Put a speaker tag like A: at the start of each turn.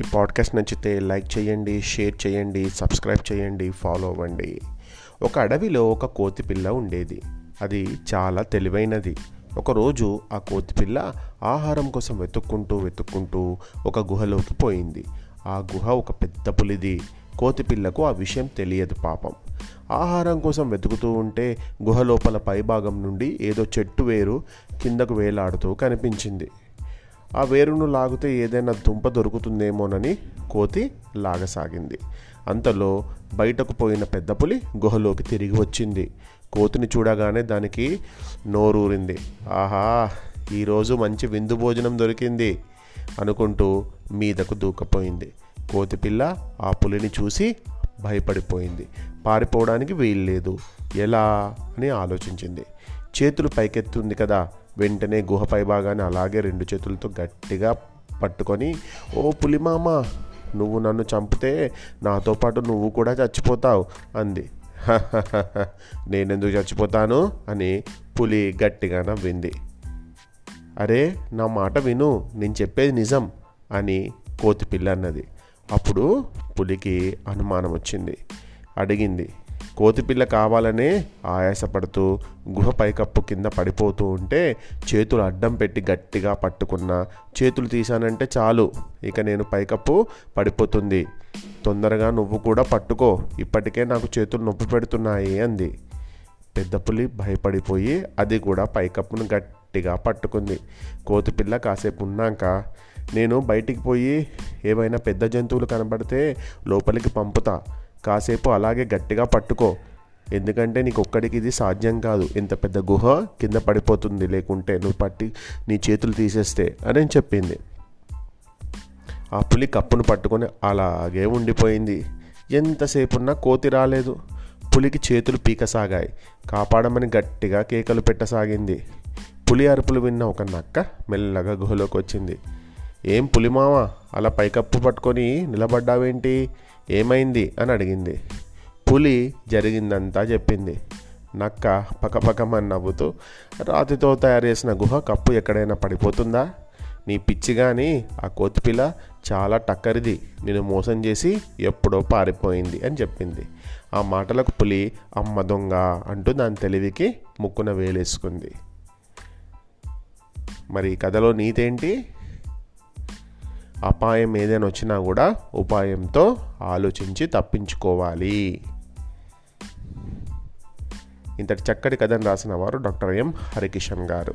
A: ఈ పాడ్కాస్ట్ నచ్చితే లైక్ చేయండి షేర్ చేయండి సబ్స్క్రైబ్ చేయండి ఫాలో అవ్వండి. ఒక అడవిలో ఒక కోతి పిల్ల ఉండేది. అది చాలా తెలివైనది. ఒకరోజు ఆ కోతి పిల్ల ఆహారం కోసం వెతుక్కుంటూ వెతుక్కుంటూ ఒక గుహలోకి పోయింది. ఆ గుహ ఒక పెద్ద పులిది. కోతి పిల్లకు ఆ విషయం తెలియదు పాపం. ఆహారం కోసం వెతుకుతూ ఉంటే గుహలోపల పైభాగం నుండి ఏదో చెట్టు వేరు కిందకు వేలాడుతూ కనిపించింది. ఆ వేరును లాగితే ఏదైనా దుంప దొరుకుతుందేమోనని కోతి లాగసాగింది. అంతలో బయటకు పోయిన పెద్ద పులి గుహలోకి తిరిగి వచ్చింది. కోతిని చూడగానే దానికి నోరూరింది. ఆహా ఈరోజు మంచి విందు భోజనం దొరికింది అనుకుంటూ మీదకు దూకపోయింది. కోతి పిల్ల ఆ పులిని చూసి భయపడిపోయింది. పారిపోవడానికి వీల్లేదు. ఎలా? అని ఆలోచించింది. చేతులు పైకెత్తుంది కదా వెంటనే గుహ పైభాగాన్ని అలాగే రెండు చేతులతో గట్టిగా పట్టుకొని ఓ పులిమామ నువ్వు నన్ను చంపితే నాతో పాటు నువ్వు కూడా చచ్చిపోతావు అంది. నేనెందుకు చచ్చిపోతాను? అని పులి గట్టిగా నవ్వింది. అరే నా మాట విను నేను చెప్పేది నిజం అని కోతి పిల్ల అన్నది. అప్పుడు పులికి అనుమానం వచ్చింది. అడిగింది కోతిపిల్ల కావాలనే ఆయాసపడుతూ గుహ పైకప్పు కింద పడిపోతూ ఉంటే చేతులు అడ్డం పెట్టి గట్టిగా పట్టుకున్న చేతులు తీశానంటే చాలు ఇక నేను పైకప్పు పడిపోతుంది. తొందరగా నువ్వు కూడా పట్టుకో ఇప్పటికే నాకు చేతులు నొప్పి పెడుతున్నాయి అంది. పెద్ద పులి భయపడిపోయి అది కూడా పైకప్పును గట్టిగా పట్టుకుంది. కోతిపిల్ల కాసేపు ఉన్నాక నేను బయటికి పోయి ఏవైనా పెద్ద జంతువులు కనబడితే లోపలికి పంపుతా. కాసేపు అలాగే గట్టిగా పట్టుకో. ఎందుకంటే నీకు ఒక్కడికి ఇది సాధ్యం కాదు. ఇంత పెద్ద గుహ కింద పడిపోతుంది. లేకుంటే నువ్వు పట్టి నీ చేతులు తీసేస్తే అని చెప్పింది. ఆ పులి కప్పును పట్టుకొని అలాగే ఉండిపోయింది. ఎంతసేపున్నా కోతి రాలేదు. పులికి చేతులు పీకసాగాయి. కాపాడమని గట్టిగా కేకలు పెట్టసాగింది. పులి అరుపులు విన్న ఒక నక్క మెల్లగా గుహలోకి వచ్చింది ఏం పులిమామ అలా పైకప్పు పట్టుకొని నిలబడ్డావేంటి? ఏమైంది? అని అడిగింది. పులి జరిగిందంతా చెప్పింది. నక్క పకపకమని నవ్వుతూ రాతితో తయారు చేసిన గుహ కప్పు ఎక్కడైనా పడిపోతుందా? నీ పిచ్చి కానీ ఆ కోతిపిల్ల చాలా టక్కరిది. నేను మోసం చేసి ఎప్పుడో పారిపోయింది అని చెప్పింది. ఆ మాటలకు పులి అమ్మ దొంగ అంటూ దాని తెలివికి ముక్కున వేలేసుకుంది. మరి కథలో నీతేంటి? అపాయం ఏదైనా వచ్చినా కూడా ఉపాయంతో ఆలోచించి తప్పించుకోవాలి. ఇంతటి చక్కటి కథను రాసిన వారు డాక్టర్ ఎం. హరికిషన్ గారు.